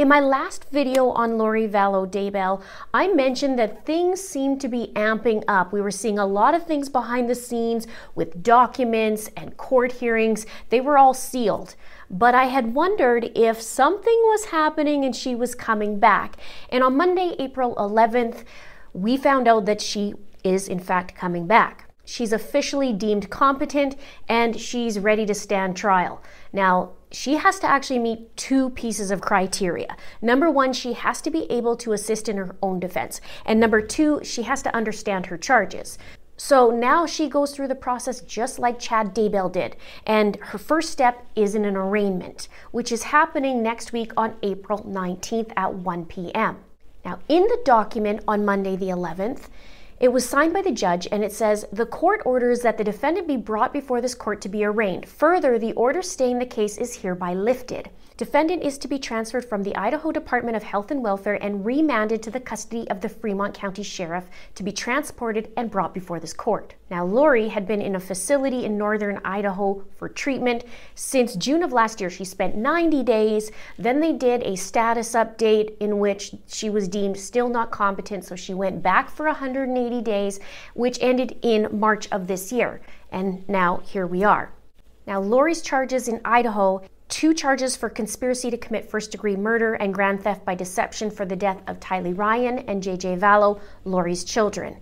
In my last video on Lori Vallow Daybell, I mentioned that things seemed to be amping up. We were seeing a lot of things behind the scenes with documents and court hearings. They were all sealed. But I had wondered if something was happening and she was coming back. And on Monday, April 11th, we found out that she is in fact coming back. She's officially deemed competent and she's ready to stand trial. Now, she has to actually meet two pieces of criteria. Number one, she has to be able to assist in her own defense. And number two, she has to understand her charges. So now she goes through the process just like Chad Daybell did. And her first step is in an arraignment, which is happening next week on April 19th at 1 p.m. Now, in the document on Monday the 11th, it was signed by the judge and it says the court orders that the defendant be brought before this court to be arraigned. Further, the order staying the case is hereby lifted. Defendant is to be transferred from the Idaho Department of Health and Welfare and remanded to the custody of the Fremont County Sheriff to be transported and brought before this court. Now, Lori had been in a facility in northern Idaho for treatment since June of last year. She spent 90 days. Then they did a status update in which she was deemed still not competent, so she went back for 180 days, which ended in March of this year. And now here we are. Now, Lori's charges in Idaho two charges for conspiracy to commit first degree murder and grand theft by deception for the death of Tylee Ryan and JJ Vallow, Lori's children.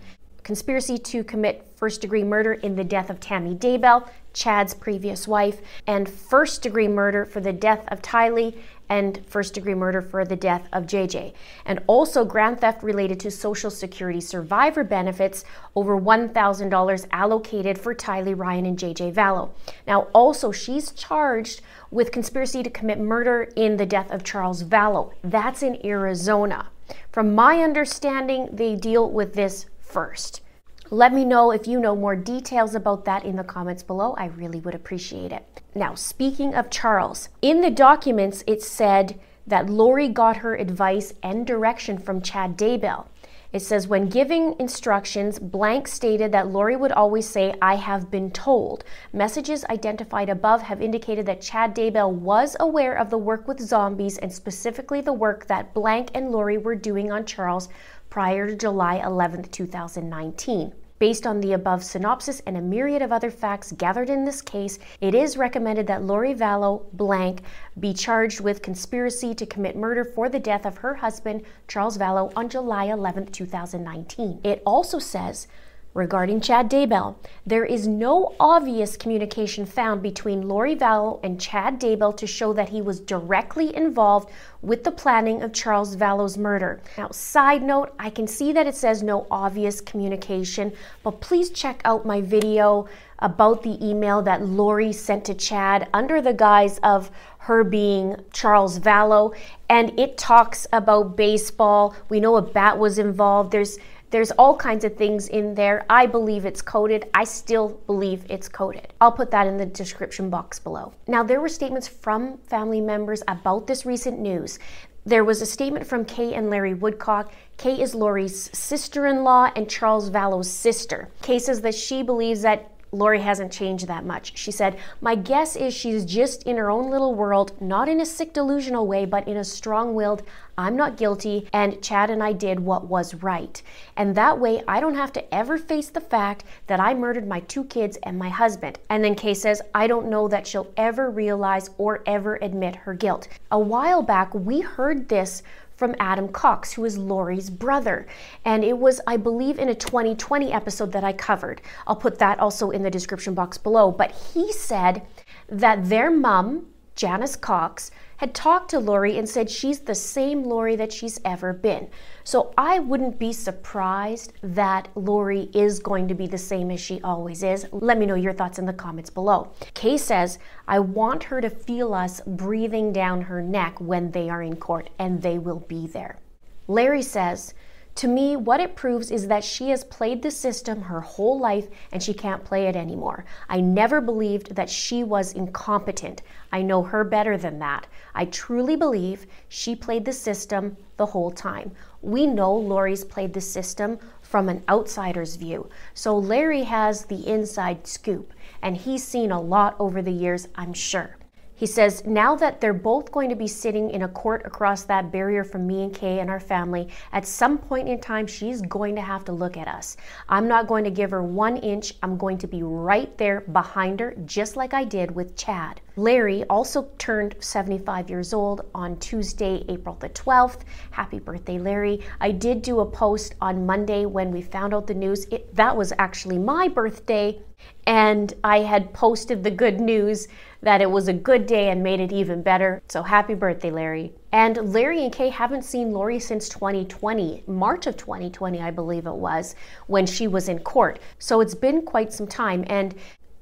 Conspiracy to commit first degree murder in the death of Tammy Daybell, Chad's previous wife, and first degree murder for the death of Tylee and first degree murder for the death of JJ. And also grand theft related to Social Security survivor benefits, over $1,000 allocated for Tylee Ryan and JJ Vallow. Now, also, she's charged with conspiracy to commit murder in the death of Charles Vallow. That's in Arizona. From my understanding, they deal with this first. Let me know if you know more details about that in the comments below. I really would appreciate it. Now, speaking of Charles, in the documents it said that Lori got her advice and direction from Chad Daybell. It says, when giving instructions, blank stated that Lori would always say, I have been told. Messages identified above have indicated that Chad Daybell was aware of the work with zombies and specifically the work that blank and Lori were doing on Charles prior to July 11, 2019. Based on the above synopsis and a myriad of other facts gathered in this case, it is recommended that Lori Vallow blank be charged with conspiracy to commit murder for the death of her husband, Charles Vallow, on July 11, 2019. It also says Regarding Chad Daybell, there is no obvious communication found between Lori Vallow and Chad Daybell to show that he was directly involved with the planning of Charles Vallow's murder. Now, side note, I can see that it says no obvious communication, but please check out my video about the email that Lori sent to Chad under the guise of her being Charles Vallow, and it talks about baseball. We know a bat was involved. There's there's all kinds of things in there. I believe it's coded. I still believe it's coded. I'll put that in the description box below. Now, there were statements from family members about this recent news. There was a statement from Kay and Larry Woodcock. Kay is Lori's sister in law and Charles Vallow's sister. Kay says that she believes that Lori hasn't changed that much. She said, My guess is she's just in her own little world, not in a sick delusional way, but in a strong willed, I'm not guilty, and Chad and I did what was right. And that way, I don't have to ever face the fact that I murdered my two kids and my husband. And then Kay says, I don't know that she'll ever realize or ever admit her guilt. A while back, we heard this from Adam Cox, who is Lori's brother. And it was, I believe, in a 2020 episode that I covered. I'll put that also in the description box below. But he said that their mom, Janice Cox, had talked to Lori and said she's the same Lori that she's ever been. So I wouldn't be surprised that Lori is going to be the same as she always is. Let me know your thoughts in the comments below. Kay says, I want her to feel us breathing down her neck when they are in court, and they will be there. Larry says, to me, what it proves is that she has played the system her whole life and she can't play it anymore. I never believed that she was incompetent. I know her better than that. I truly believe she played the system the whole time. We know Lori's played the system from an outsider's view. So Larry has the inside scoop and he's seen a lot over the years, I'm sure. He says, now that they're both going to be sitting in a court across that barrier from me and Kay and our family, at some point in time, she's going to have to look at us. I'm not going to give her one inch. I'm going to be right there behind her, just like I did with Chad. Larry also turned 75 years old on Tuesday, April the 12th. Happy birthday, Larry. I did do a post on Monday when we found out the news. It, that was actually my birthday, and I had posted the good news that it was a good day and made it even better. So happy birthday, Larry. And Larry and Kay haven't seen Lori since 2020, March of 2020, I believe it was, when she was in court. So it's been quite some time. And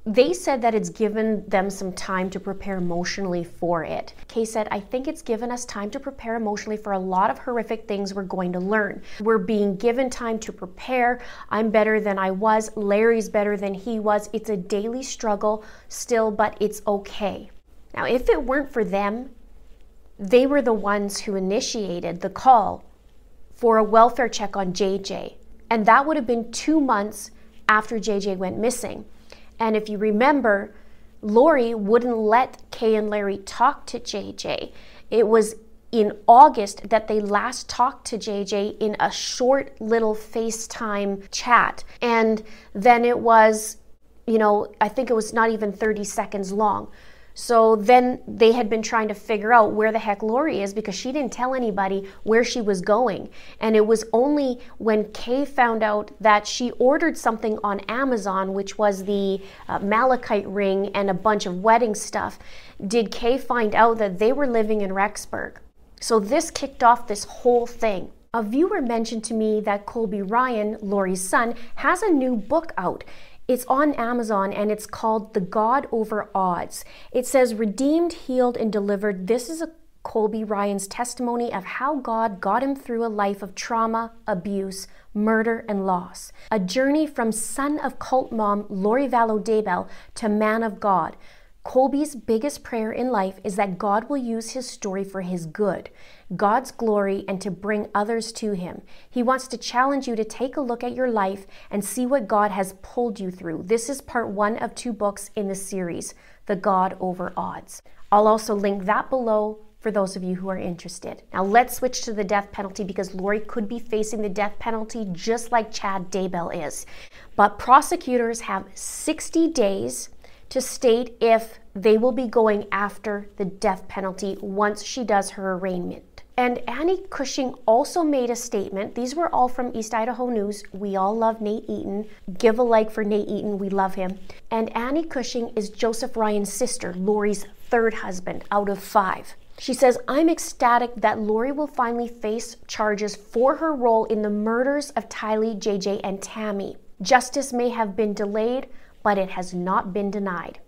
they said that it's given them some time to prepare emotionally for it. Kay said, I think it's given us time to prepare emotionally for a lot of horrific things we're going to learn. We're being given time to prepare. I'm better than I was. Larry's better than he was. It's a daily struggle still, but it's okay. Now, if it weren't for them, they were the ones who initiated the call for a welfare check on JJ. And that would have been two months after JJ went missing. And if you remember, Lori wouldn't let Kay and Larry talk to JJ. It was in August that they last talked to JJ in a short little FaceTime chat. And then it was, you know, I think it was not even 30 seconds long. So then they had been trying to figure out where the heck Lori is because she didn't tell anybody where she was going. And it was only when Kay found out that she ordered something on Amazon, which was the uh, malachite ring and a bunch of wedding stuff, did Kay find out that they were living in Rexburg. So this kicked off this whole thing. A viewer mentioned to me that Colby Ryan, Lori's son, has a new book out. It's on Amazon and it's called The God Over Odds. It says, Redeemed, healed, and delivered. This is a Colby Ryan's testimony of how God got him through a life of trauma, abuse, murder, and loss. A journey from son of cult mom Lori Vallow Daybell to man of God. Colby's biggest prayer in life is that God will use his story for his good, God's glory, and to bring others to him. He wants to challenge you to take a look at your life and see what God has pulled you through. This is part one of two books in the series, The God Over Odds. I'll also link that below for those of you who are interested. Now let's switch to the death penalty because Lori could be facing the death penalty just like Chad Daybell is. But prosecutors have 60 days to state if they will be going after the death penalty once she does her arraignment. And Annie Cushing also made a statement. These were all from East Idaho News. We all love Nate Eaton. Give a like for Nate Eaton. We love him. And Annie Cushing is Joseph Ryan's sister, Lori's third husband out of five. She says, I'm ecstatic that Lori will finally face charges for her role in the murders of Tylee, JJ, and Tammy. Justice may have been delayed, but it has not been denied.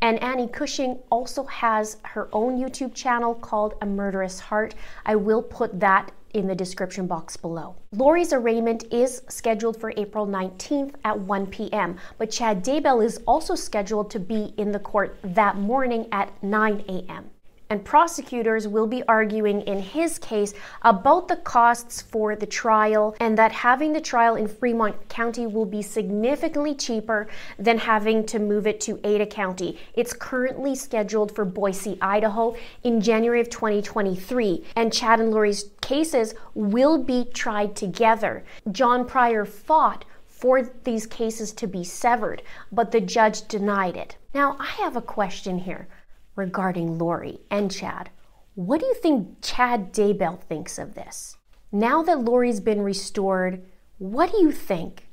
And Annie Cushing also has her own YouTube channel called A Murderous Heart. I will put that in the description box below. Lori's arraignment is scheduled for April 19th at 1 p.m., but Chad Daybell is also scheduled to be in the court that morning at 9 a.m and prosecutors will be arguing in his case about the costs for the trial and that having the trial in Fremont County will be significantly cheaper than having to move it to Ada County. It's currently scheduled for Boise, Idaho in January of 2023, and Chad and Lori's cases will be tried together. John Prior fought for these cases to be severed, but the judge denied it. Now, I have a question here regarding Lori and Chad. What do you think Chad Daybell thinks of this? Now that Lori's been restored, what do you think?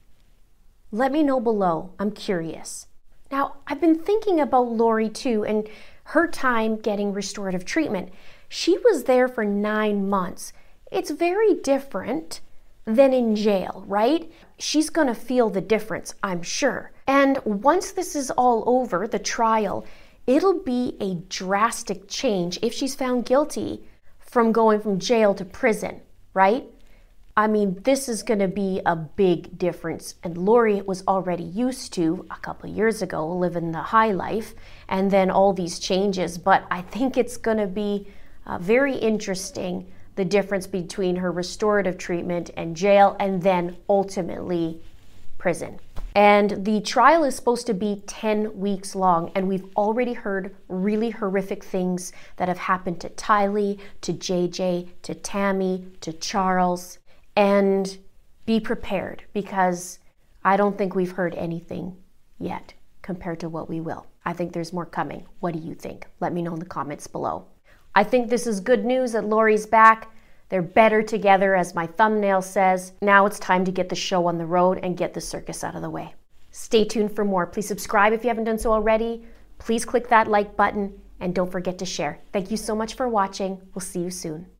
Let me know below. I'm curious. Now, I've been thinking about Lori too and her time getting restorative treatment. She was there for nine months. It's very different than in jail, right? She's going to feel the difference, I'm sure. And once this is all over, the trial, it'll be a drastic change if she's found guilty from going from jail to prison, right? I mean, this is going to be a big difference. And Lori was already used to a couple years ago living the high life and then all these changes. But I think it's going to be uh, very interesting the difference between her restorative treatment and jail and then ultimately prison. And the trial is supposed to be 10 weeks long, and we've already heard really horrific things that have happened to Tylee, to JJ, to Tammy, to Charles. And be prepared because I don't think we've heard anything yet compared to what we will. I think there's more coming. What do you think? Let me know in the comments below. I think this is good news that Lori's back. They're better together, as my thumbnail says. Now it's time to get the show on the road and get the circus out of the way. Stay tuned for more. Please subscribe if you haven't done so already. Please click that like button and don't forget to share. Thank you so much for watching. We'll see you soon.